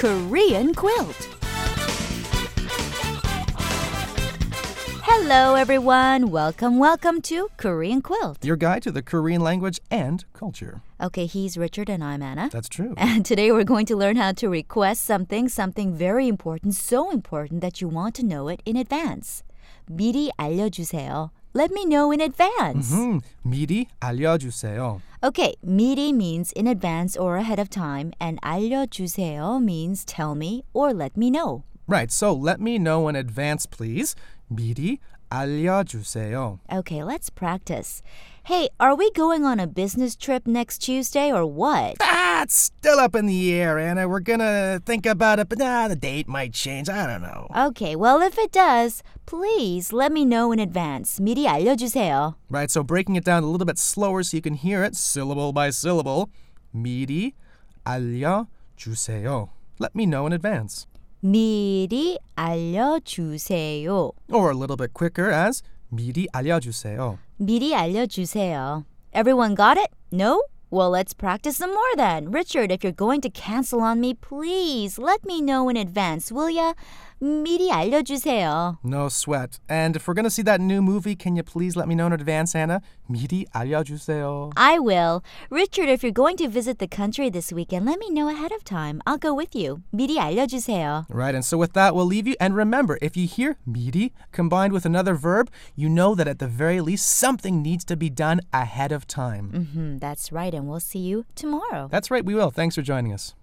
Korean quilt. Hello, everyone. Welcome, welcome to Korean quilt. Your guide to the Korean language and culture. Okay, he's Richard and I'm Anna. That's true. And today we're going to learn how to request something, something very important, so important that you want to know it in advance. 미리 알려주세요. Let me know in advance. Hmm. 미리 알려주세요. Okay, 미리 means in advance or ahead of time, and 알려주세요 means tell me or let me know. Right, so let me know in advance, please. 미리 알려주세요. Okay, let's practice. Hey, are we going on a business trip next Tuesday or what? That's still up in the air, Anna. We're gonna think about it, but nah, the date might change. I don't know. Okay, well, if it does, please let me know in advance. 미리 알려주세요. Right, so breaking it down a little bit slower so you can hear it syllable by syllable. 미리 알려주세요. Let me know in advance. 미리 알려주세요. Or a little bit quicker as 미리 알려주세요. 미리 알려주세요. Everyone got it? No? Well, let's practice some more then. Richard, if you're going to cancel on me, please let me know in advance, will ya? 미리 알려주세요. No sweat. And if we're gonna see that new movie, can you please let me know in advance, Anna? 미리 알려주세요. I will. Richard, if you're going to visit the country this weekend, let me know ahead of time. I'll go with you. 미리 알려주세요. Right, and so with that, we'll leave you. And remember, if you hear 미리 combined with another verb, you know that at the very least, something needs to be done ahead of time. hmm that's right, and we'll see you tomorrow. That's right, we will. Thanks for joining us.